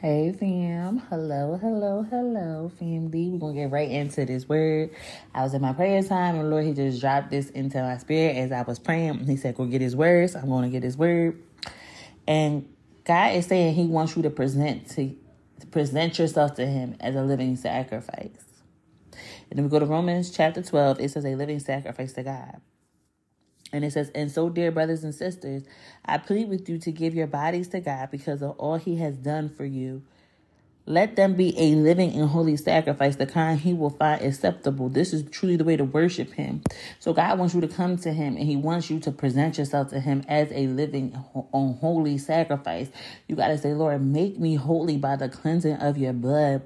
Hey fam, hello, hello, hello, family. We're gonna get right into this word. I was in my prayer time, and Lord, He just dropped this into my spirit as I was praying. He said, "Go get His words." I'm gonna get His word, and God is saying He wants you to present to, to present yourself to Him as a living sacrifice. And then we go to Romans chapter 12. It says, "A living sacrifice to God." And it says, And so, dear brothers and sisters, I plead with you to give your bodies to God because of all he has done for you. Let them be a living and holy sacrifice, the kind he will find acceptable. This is truly the way to worship him. So God wants you to come to him and he wants you to present yourself to him as a living and holy sacrifice. You got to say, Lord, make me holy by the cleansing of your blood.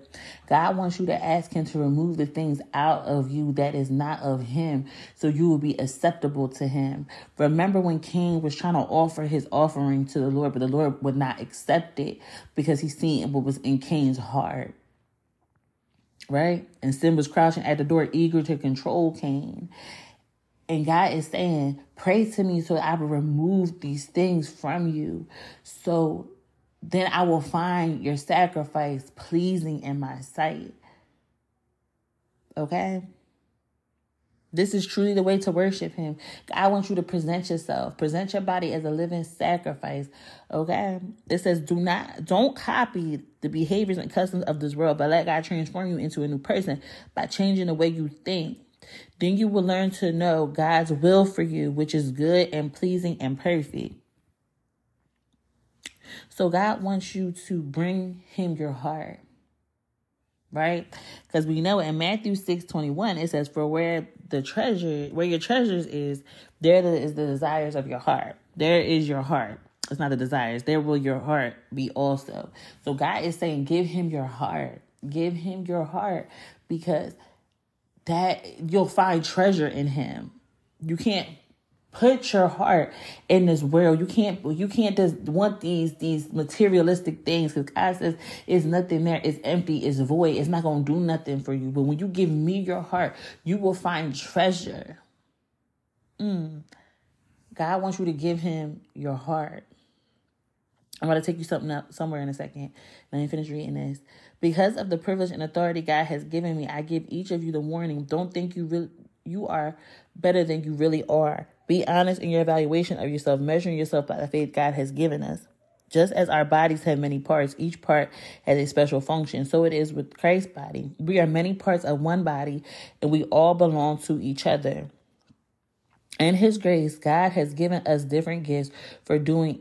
God wants you to ask him to remove the things out of you that is not of him so you will be acceptable to him. Remember when Cain was trying to offer his offering to the Lord, but the Lord would not accept it because he seen what was in Cain's heart. Right? And sin was crouching at the door, eager to control Cain. And God is saying, Pray to me so I will remove these things from you. So then I will find your sacrifice pleasing in my sight. Okay? This is truly the way to worship Him. I want you to present yourself, present your body as a living sacrifice. Okay? It says, do not, don't copy the behaviors and customs of this world, but let God transform you into a new person by changing the way you think. Then you will learn to know God's will for you, which is good and pleasing and perfect. So God wants you to bring Him your heart right? Because we know in Matthew 6 21, it says, For where the treasure, where your treasures is, there is the desires of your heart. There is your heart. It's not the desires. There will your heart be also. So God is saying, Give him your heart. Give him your heart because that you'll find treasure in him. You can't put your heart in this world. You can't you can't just want these these materialistic things because god says it's nothing there. It's empty. It's void. It's not going to do nothing for you. But when you give me your heart you will find treasure. Mm. god wants you to give him your heart. I'm going to take you something up somewhere in a second. Let me finish reading this. Because of the privilege and authority god has given me i give each of you the warning. Don't think you really you are better than you really are be honest in your evaluation of yourself, measuring yourself by the faith God has given us. Just as our bodies have many parts, each part has a special function. So it is with Christ's body. We are many parts of one body, and we all belong to each other. In His grace, God has given us different gifts for doing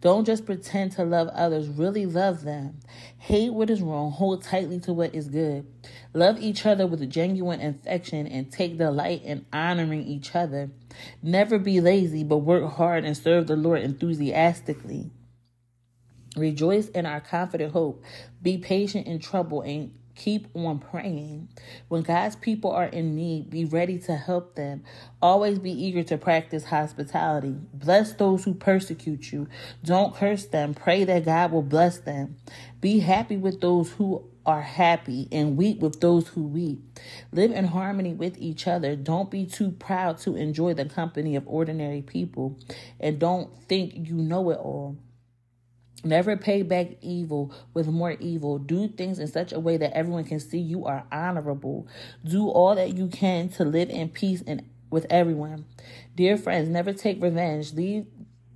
Don't just pretend to love others, really love them. Hate what is wrong, hold tightly to what is good. Love each other with genuine affection and take delight in honoring each other. Never be lazy, but work hard and serve the Lord enthusiastically. Rejoice in our confident hope. Be patient in trouble and Keep on praying. When God's people are in need, be ready to help them. Always be eager to practice hospitality. Bless those who persecute you. Don't curse them. Pray that God will bless them. Be happy with those who are happy and weep with those who weep. Live in harmony with each other. Don't be too proud to enjoy the company of ordinary people. And don't think you know it all. Never pay back evil with more evil. Do things in such a way that everyone can see you are honorable. Do all that you can to live in peace and with everyone. Dear friends, never take revenge. Leave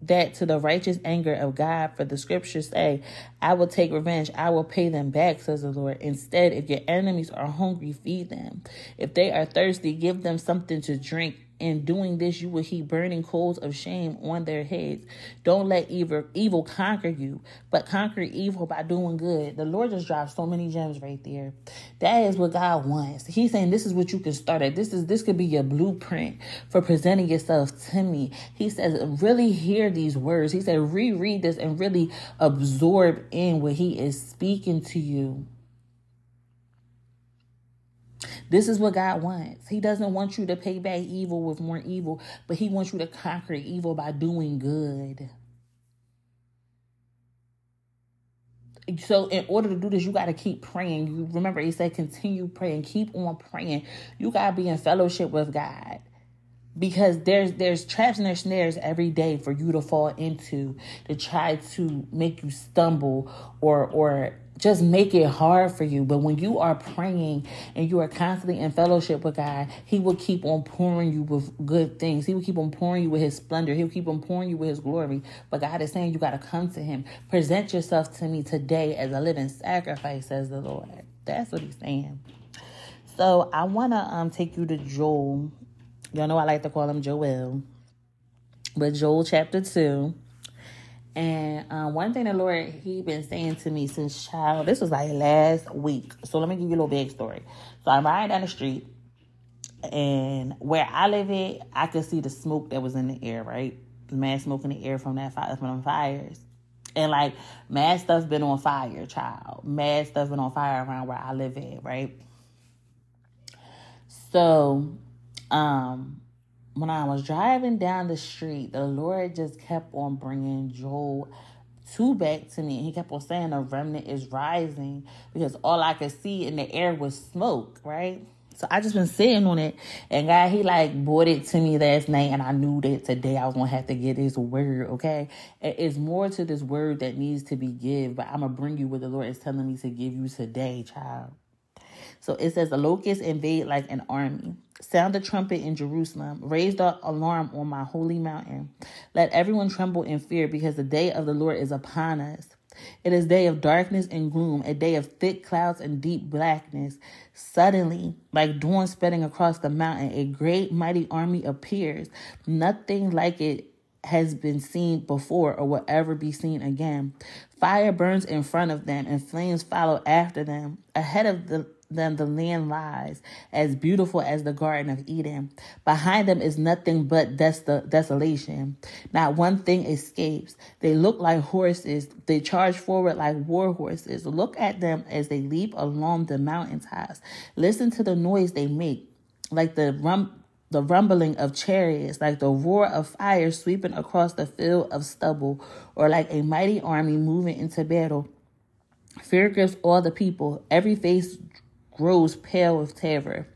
that to the righteous anger of God. For the scriptures say, I will take revenge, I will pay them back, says the Lord. Instead, if your enemies are hungry, feed them. If they are thirsty, give them something to drink in doing this, you will heap burning coals of shame on their heads. Don't let evil, evil conquer you, but conquer evil by doing good. The Lord just dropped so many gems right there. That is what God wants. He's saying this is what you can start at. This is this could be your blueprint for presenting yourself to me. He says, really hear these words. He said, reread this and really absorb in what he is speaking to you. This is what God wants. He doesn't want you to pay back evil with more evil, but He wants you to conquer evil by doing good. So, in order to do this, you got to keep praying. You remember, He said, continue praying, keep on praying. You got to be in fellowship with God because there's there's traps and there's snares every day for you to fall into to try to make you stumble or or just make it hard for you. But when you are praying and you are constantly in fellowship with God, He will keep on pouring you with good things. He will keep on pouring you with His splendor. He'll keep on pouring you with His glory. But God is saying you got to come to Him. Present yourself to me today as a living sacrifice, says the Lord. That's what He's saying. So I want to um take you to Joel Y'all know I like to call him Joel. But Joel chapter 2. And um, one thing the Lord, he been saying to me since child, this was like last week. So let me give you a little big story. So I'm riding down the street. And where I live at, I could see the smoke that was in the air, right? Mad smoke in the air from that fire, from the fires. And like mad stuff's been on fire, child. Mad stuff's been on fire around where I live at, right? So um, when I was driving down the street, the Lord just kept on bringing Joel 2 back to me. And he kept on saying the remnant is rising because all I could see in the air was smoke, right? So I just been sitting on it, and God, He like brought it to me last night, and I knew that today I was gonna have to get His word. Okay, it's more to this word that needs to be give, but I'm gonna bring you what the Lord is telling me to give you today, child. So it says the locusts invade like an army. Sound the trumpet in Jerusalem. Raise the alarm on my holy mountain. Let everyone tremble in fear because the day of the Lord is upon us. It is day of darkness and gloom, a day of thick clouds and deep blackness. Suddenly, like dawn spreading across the mountain, a great mighty army appears. Nothing like it has been seen before or will ever be seen again. Fire burns in front of them and flames follow after them. Ahead of the them the land lies, as beautiful as the Garden of Eden. Behind them is nothing but des- desolation. Not one thing escapes. They look like horses. They charge forward like war horses. Look at them as they leap along the mountaintops. Listen to the noise they make, like the rum the rumbling of chariots, like the roar of fire sweeping across the field of stubble, or like a mighty army moving into battle. Fear grips all the people. Every face grows pale with terror.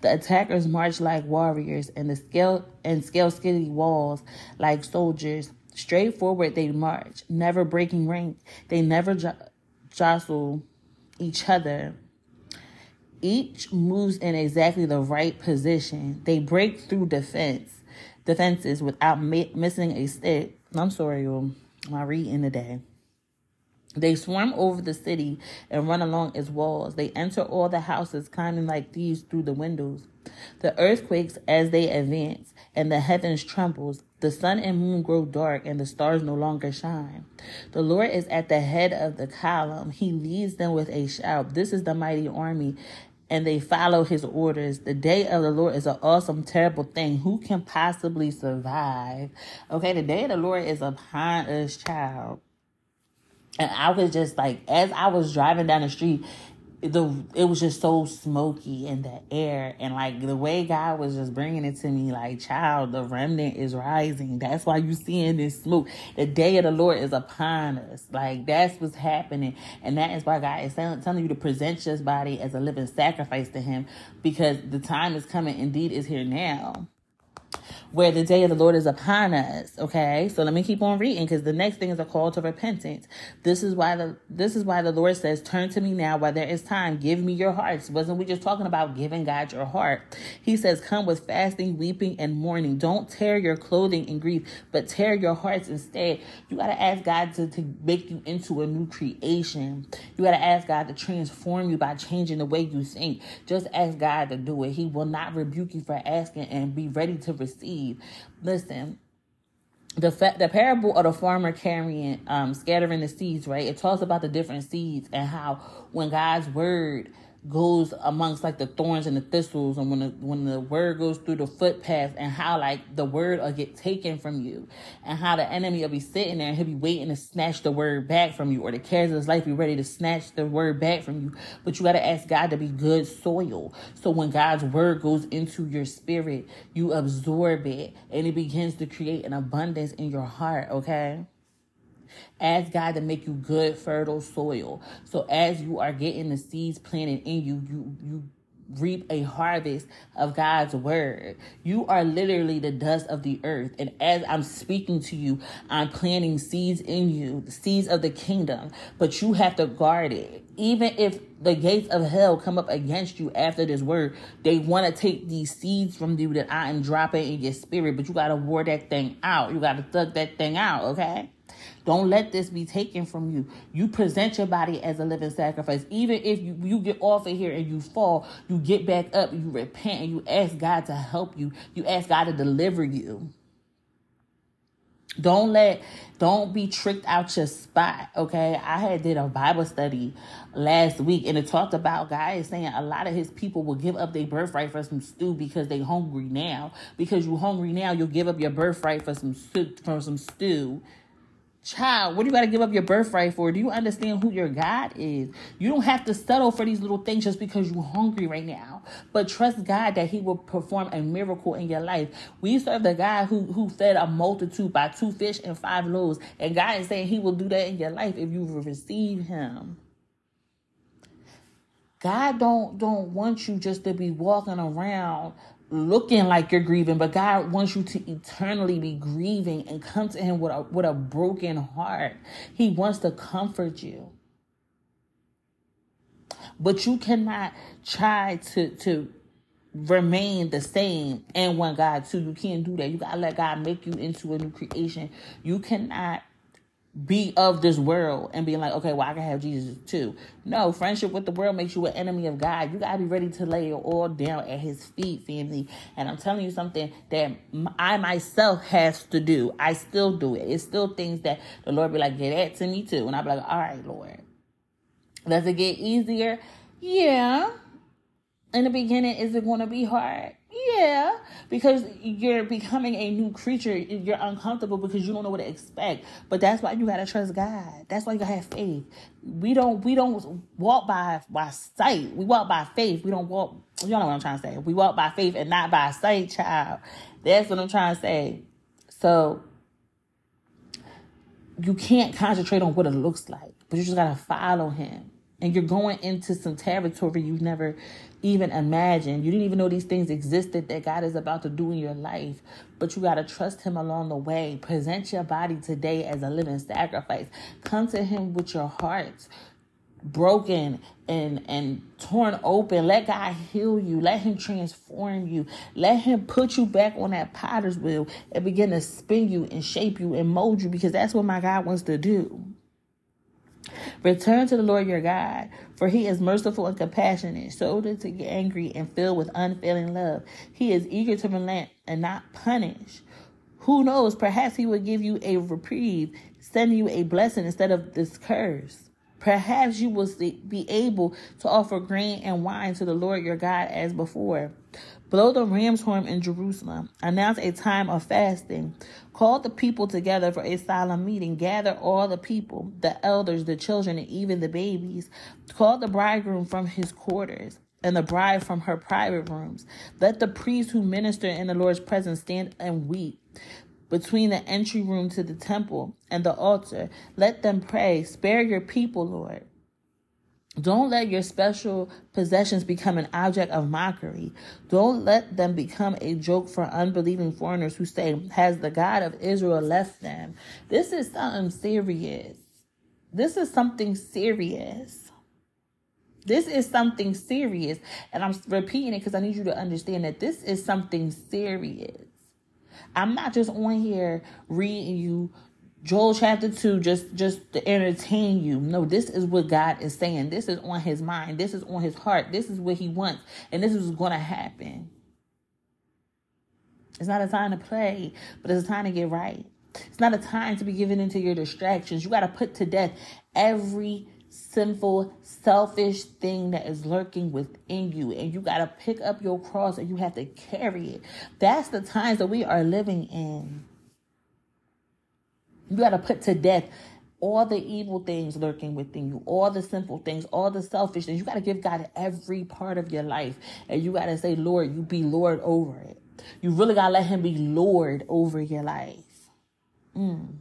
The attackers march like warriors, and the scale and scale skinny walls like soldiers. Straight forward they march, never breaking rank. They never jo- jostle each other. Each moves in exactly the right position. They break through defense defenses without mi- missing a step. I'm sorry, y'all. My reading today. They swarm over the city and run along its walls. They enter all the houses, climbing like thieves through the windows. The earth quakes as they advance, and the heavens trembles. The sun and moon grow dark, and the stars no longer shine. The Lord is at the head of the column. He leads them with a shout. This is the mighty army, and they follow his orders. The day of the Lord is an awesome, terrible thing. Who can possibly survive? Okay, the day of the Lord is upon us, child. And I was just like, as I was driving down the street, the it was just so smoky in the air. And like the way God was just bringing it to me like child the remnant is rising. That's why you seeing this smoke. The day of the Lord is upon us. Like that's what's happening. And that is why God is telling, you to present your body as a living sacrifice to him because the time is coming. Indeed is here now where the day of the Lord is upon us. Okay, so let me keep on reading because the next thing is a call to repentance. This is why the this is why the Lord says, "Turn to me now, while there is time. Give me your hearts." Wasn't we just talking about giving God your heart? He says, "Come with fasting, weeping, and mourning. Don't tear your clothing in grief, but tear your hearts instead." You got to ask God to, to make you into a new creation. You got to ask God to transform you by changing the way you think. Just ask God to do it. He will not rebuke you for asking, and be ready to receive. Listen, the fa- the parable of the farmer carrying um scattering the seeds right it talks about the different seeds and how when god's word goes amongst like the thorns and the thistles and when the when the word goes through the footpath and how like the word will get taken from you and how the enemy will be sitting there and he'll be waiting to snatch the word back from you or the cares of his life be ready to snatch the word back from you. But you got to ask god to be good soil. So when god's word goes into your spirit you absorb it and it begins to create an abundance in your heart okay Ask God to make you good, fertile soil. So as you are getting the seeds planted in you, you you reap a harvest of God's word. You are literally the dust of the earth. And as I'm speaking to you, I'm planting seeds in you, the seeds of the kingdom, but you have to guard it. Even if the gates of hell come up against you after this word, they want to take these seeds from you that I am dropping in your spirit, but you got to ward that thing out. You got to thug that thing out, okay? Don't let this be taken from you. You present your body as a living sacrifice. Even if you, you get off of here and you fall, you get back up, you repent, and you ask God to help you. You ask God to deliver you. Don't let don't be tricked out your spot. Okay. I had did a Bible study last week and it talked about guys saying a lot of his people will give up their birthright for some stew because they hungry now. Because you hungry now, you'll give up your birthright for some for some stew Child, what do you got to give up your birthright for? Do you understand who your God is? You don't have to settle for these little things just because you're hungry right now. But trust God that He will perform a miracle in your life. We serve the God who, who fed a multitude by two fish and five loaves. And God is saying He will do that in your life if you receive Him. God don't don't want you just to be walking around looking like you're grieving, but God wants you to eternally be grieving and come to Him with a, with a broken heart. He wants to comfort you. But you cannot try to, to remain the same and one God too. You can't do that. You gotta let God make you into a new creation. You cannot be of this world and being like, okay, well, I can have Jesus too. No, friendship with the world makes you an enemy of God. You got to be ready to lay it all down at his feet, family. And I'm telling you something that I myself has to do. I still do it. It's still things that the Lord be like, get that to me too. And I'll be like, all right, Lord. Does it get easier? Yeah. In the beginning, is it going to be hard? Yeah, because you're becoming a new creature. You're uncomfortable because you don't know what to expect. But that's why you gotta trust God. That's why you gotta have faith. We don't we don't walk by by sight. We walk by faith. We don't walk. Y'all know what I'm trying to say. We walk by faith and not by sight, child. That's what I'm trying to say. So you can't concentrate on what it looks like, but you just gotta follow Him and you're going into some territory you've never even imagined. You didn't even know these things existed that God is about to do in your life, but you got to trust Him along the way. Present your body today as a living sacrifice. Come to Him with your heart broken and and torn open let god heal you let him transform you let him put you back on that potter's wheel and begin to spin you and shape you and mold you because that's what my god wants to do Return to the Lord your God, for he is merciful and compassionate, slow to get angry and filled with unfailing love. He is eager to relent and not punish. Who knows, perhaps he will give you a reprieve, send you a blessing instead of this curse. Perhaps you will be able to offer grain and wine to the Lord your God as before. Blow the ram's horn in Jerusalem. Announce a time of fasting. Call the people together for a solemn meeting. Gather all the people, the elders, the children, and even the babies. Call the bridegroom from his quarters and the bride from her private rooms. Let the priests who minister in the Lord's presence stand and weep between the entry room to the temple and the altar. Let them pray. Spare your people, Lord. Don't let your special possessions become an object of mockery. Don't let them become a joke for unbelieving foreigners who say, Has the God of Israel left them? This is something serious. This is something serious. This is something serious. And I'm repeating it because I need you to understand that this is something serious. I'm not just on here reading you Joel chapter 2 just just to entertain you. No, this is what God is saying. This is on his mind. This is on his heart. This is what he wants. And this is going to happen. It's not a time to play, but it's a time to get right. It's not a time to be given into your distractions. You got to put to death every sinful, selfish thing that is lurking within you. And you got to pick up your cross and you have to carry it. That's the times that we are living in. You got to put to death all the evil things lurking within you, all the sinful things, all the selfish things. You got to give God every part of your life. And you got to say, Lord, you be Lord over it. You really got to let Him be Lord over your life. Mm.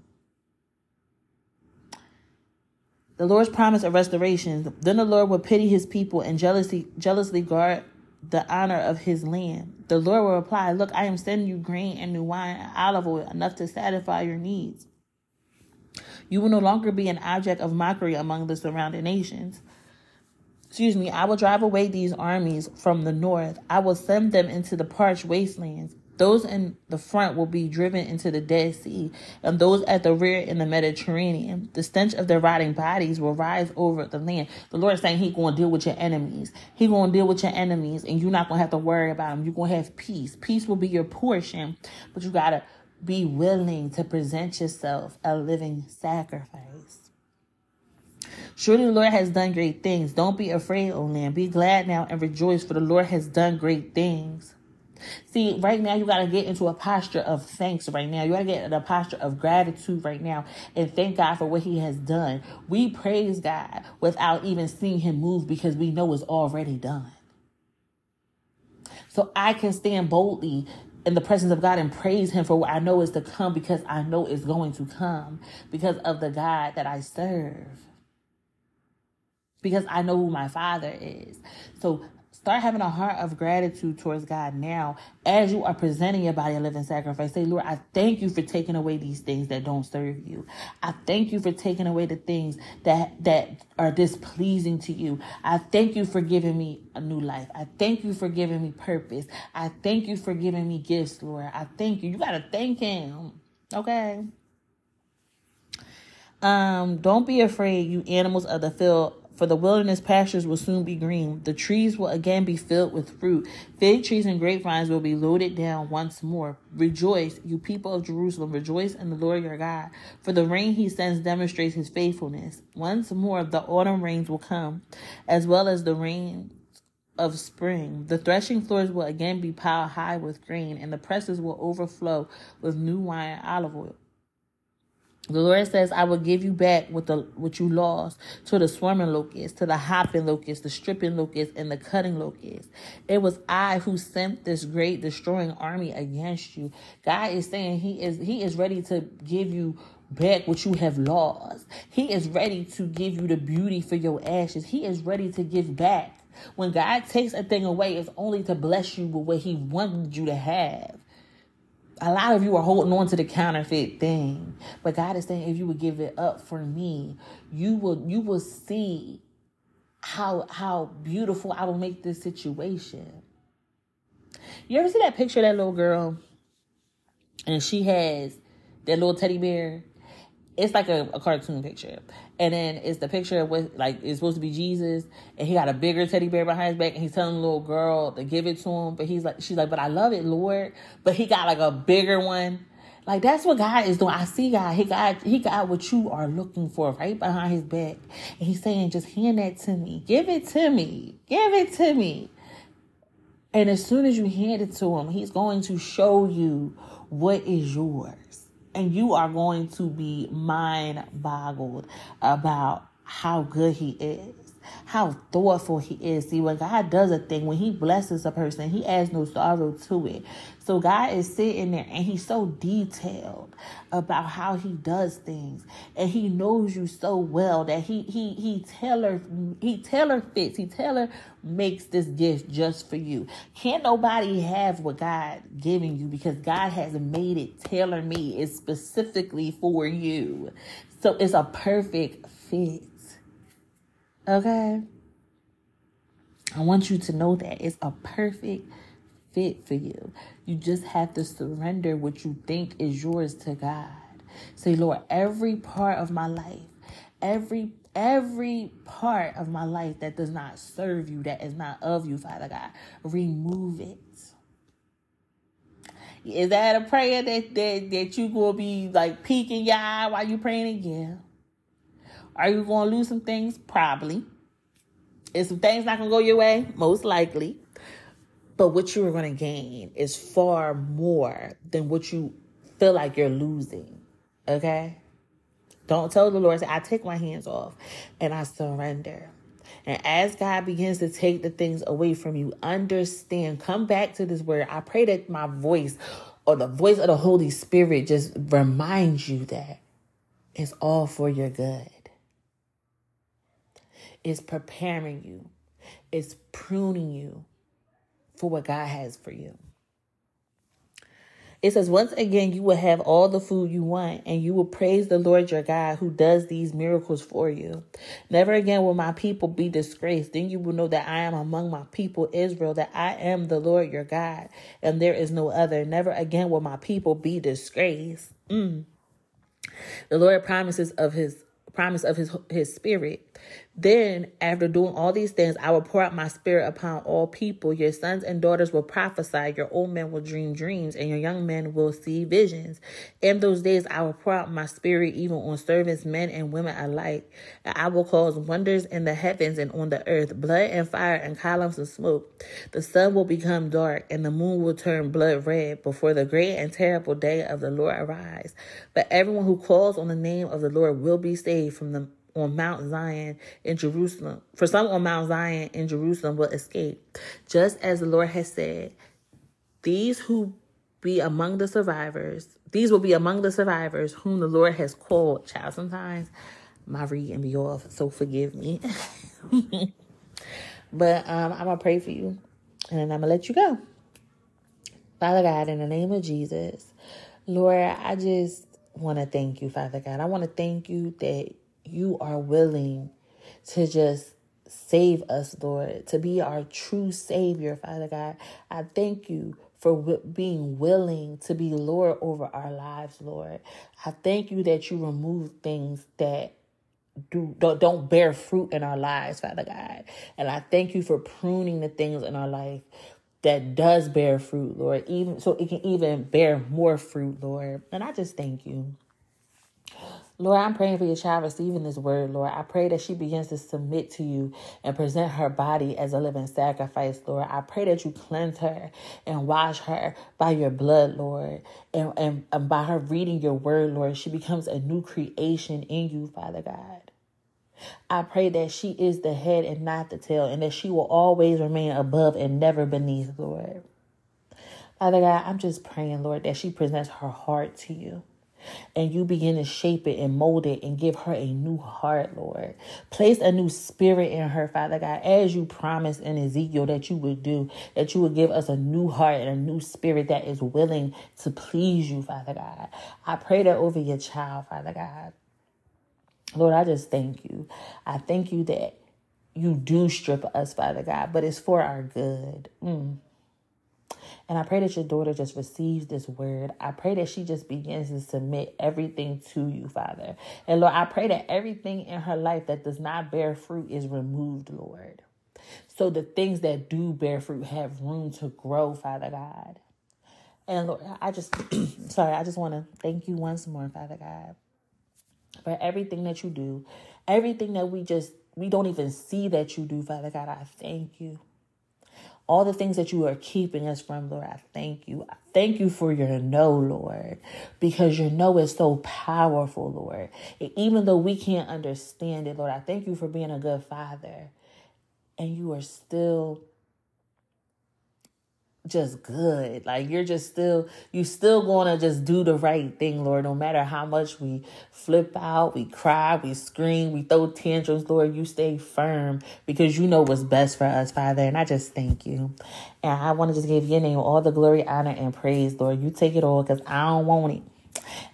The Lord's promise of restoration. Then the Lord will pity his people and jealously jealously guard the honor of his land. The Lord will reply, Look, I am sending you grain and new wine and olive oil, enough to satisfy your needs. You will no longer be an object of mockery among the surrounding nations. Excuse me, I will drive away these armies from the north. I will send them into the parched wastelands. Those in the front will be driven into the Dead Sea, and those at the rear in the Mediterranean. The stench of their rotting bodies will rise over the land. The Lord is saying He's going to deal with your enemies. He's going to deal with your enemies, and you're not going to have to worry about them. You're going to have peace. Peace will be your portion, but you got to be willing to present yourself a living sacrifice. Surely the Lord has done great things. Don't be afraid, O land. Be glad now and rejoice, for the Lord has done great things. See, right now you got to get into a posture of thanks right now. You got to get in a posture of gratitude right now and thank God for what he has done. We praise God without even seeing him move because we know it's already done. So I can stand boldly in the presence of God and praise him for what I know is to come because I know it's going to come because of the God that I serve. Because I know who my father is. So Start having a heart of gratitude towards God now as you are presenting your body a living sacrifice. Say, Lord, I thank you for taking away these things that don't serve you. I thank you for taking away the things that, that are displeasing to you. I thank you for giving me a new life. I thank you for giving me purpose. I thank you for giving me gifts, Lord. I thank you. You got to thank Him. Okay. Um, don't be afraid, you animals of the field for the wilderness pastures will soon be green. The trees will again be filled with fruit. Fig trees and grapevines will be loaded down once more. Rejoice, you people of Jerusalem, rejoice in the Lord your God. For the rain he sends demonstrates his faithfulness. Once more the autumn rains will come, as well as the rain of spring. The threshing floors will again be piled high with grain, and the presses will overflow with new wine and olive oil. The Lord says, I will give you back what the what you lost to the swarming locust, to the hopping locust, the stripping locust, and the cutting locust. It was I who sent this great destroying army against you. God is saying He is He is ready to give you back what you have lost. He is ready to give you the beauty for your ashes. He is ready to give back. When God takes a thing away, it's only to bless you with what He wanted you to have a lot of you are holding on to the counterfeit thing but god is saying if you would give it up for me you will you will see how how beautiful i will make this situation. You ever see that picture of that little girl? And she has that little teddy bear it's like a, a, cartoon picture. And then it's the picture of what like it's supposed to be Jesus and he got a bigger teddy bear behind his back and he's telling the little girl to give it to him. But he's like she's like, But I love it, Lord. But he got like a bigger one. Like that's what God is doing. I see God. He got he got what you are looking for right behind his back. And he's saying, just hand that to me. Give it to me. Give it to me. And as soon as you hand it to him, he's going to show you what is yours and you are going to be mind boggled about how good he is how thoughtful he is. See, when God does a thing, when he blesses a person, he adds no sorrow to it. So God is sitting there and he's so detailed about how he does things. And he knows you so well that he he he tailor he tailor fits, he tailor makes this gift just for you. Can't nobody have what God giving you because God has made it tailor made. It's specifically for you. So it's a perfect fit. Okay? I want you to know that it's a perfect fit for you. You just have to surrender what you think is yours to God. Say, Lord, every part of my life, every every part of my life that does not serve you, that is not of you, Father God, remove it. Is that a prayer that that, that you will be like peeking your eye while you praying? Yeah. Are you going to lose some things? Probably. Is some things not going to go your way? Most likely. But what you are going to gain is far more than what you feel like you're losing. Okay? Don't tell the Lord, say, I take my hands off and I surrender. And as God begins to take the things away from you, understand, come back to this word. I pray that my voice or the voice of the Holy Spirit just reminds you that it's all for your good. It's preparing you, it's pruning you for what God has for you. It says, Once again, you will have all the food you want, and you will praise the Lord your God who does these miracles for you. Never again will my people be disgraced. Then you will know that I am among my people, Israel, that I am the Lord your God, and there is no other. Never again will my people be disgraced. Mm. The Lord promises of his promise of his his spirit then, after doing all these things, I will pour out my spirit upon all people. Your sons and daughters will prophesy, your old men will dream dreams, and your young men will see visions. In those days, I will pour out my spirit even on servants, men and women alike. I will cause wonders in the heavens and on the earth, blood and fire and columns of smoke. The sun will become dark, and the moon will turn blood red before the great and terrible day of the Lord arise. But everyone who calls on the name of the Lord will be saved from the on Mount Zion in Jerusalem. For some on Mount Zion in Jerusalem will escape. Just as the Lord has said, these who be among the survivors, these will be among the survivors whom the Lord has called. Child, sometimes my reading be off, so forgive me. but um, I'm gonna pray for you, and then I'm gonna let you go. Father God, in the name of Jesus, Lord, I just want to thank you, Father God. I want to thank you that you are willing to just save us, Lord, to be our true Savior, Father God. I thank you for being willing to be Lord over our lives, Lord. I thank you that you remove things that do don't, don't bear fruit in our lives, Father God. And I thank you for pruning the things in our life that does bear fruit, Lord, even so it can even bear more fruit, Lord. And I just thank you. Lord, I'm praying for your child receiving this word, Lord. I pray that she begins to submit to you and present her body as a living sacrifice, Lord. I pray that you cleanse her and wash her by your blood, Lord. And, and, and by her reading your word, Lord, she becomes a new creation in you, Father God. I pray that she is the head and not the tail, and that she will always remain above and never beneath, Lord. Father God, I'm just praying, Lord, that she presents her heart to you and you begin to shape it and mold it and give her a new heart, Lord. Place a new spirit in her, Father God, as you promised in Ezekiel that you would do, that you would give us a new heart and a new spirit that is willing to please you, Father God. I pray that over your child, Father God. Lord, I just thank you. I thank you that you do strip us, Father God, but it's for our good. Mm. And I pray that your daughter just receives this word. I pray that she just begins to submit everything to you, Father. And Lord, I pray that everything in her life that does not bear fruit is removed, Lord. So the things that do bear fruit have room to grow, Father God. And Lord, I just, sorry, I just want to thank you once more, Father God, for everything that you do, everything that we just, we don't even see that you do, Father God. I thank you all the things that you are keeping us from, Lord, I thank you. I thank you for your no, Lord, because your no is so powerful, Lord. And even though we can't understand it, Lord, I thank you for being a good father. And you are still just good. Like you're just still you still going to just do the right thing, Lord, no matter how much we flip out, we cry, we scream, we throw tantrums, Lord, you stay firm because you know what's best for us, Father. And I just thank you. And I want to just give your name all the glory, honor, and praise, Lord. You take it all because I don't want it.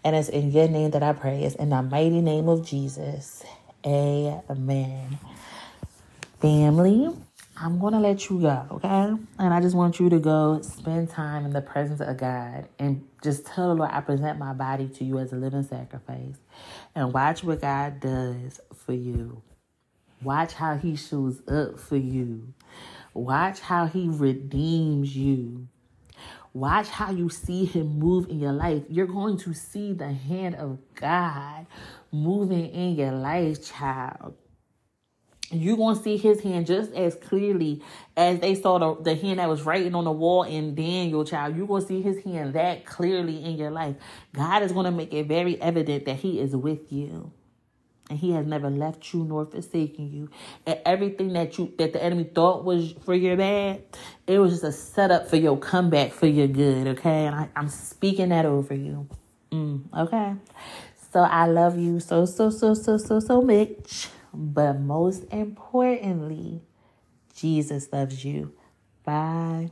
And it's in your name that I pray. It's in the mighty name of Jesus. Amen. Family. I'm going to let you go, okay? And I just want you to go spend time in the presence of God and just tell the Lord, I present my body to you as a living sacrifice. And watch what God does for you. Watch how He shows up for you. Watch how He redeems you. Watch how you see him move in your life. You're going to see the hand of God moving in your life, child you're going to see his hand just as clearly as they saw the, the hand that was writing on the wall in Daniel, child. You're going to see his hand that clearly in your life. God is going to make it very evident that he is with you. And he has never left you nor forsaken you. And everything that you that the enemy thought was for your bad, it was just a setup for your comeback for your good. Okay, and I, I'm speaking that over you. Mm, okay, so I love you so so so so so so much. But most importantly, Jesus loves you. Bye.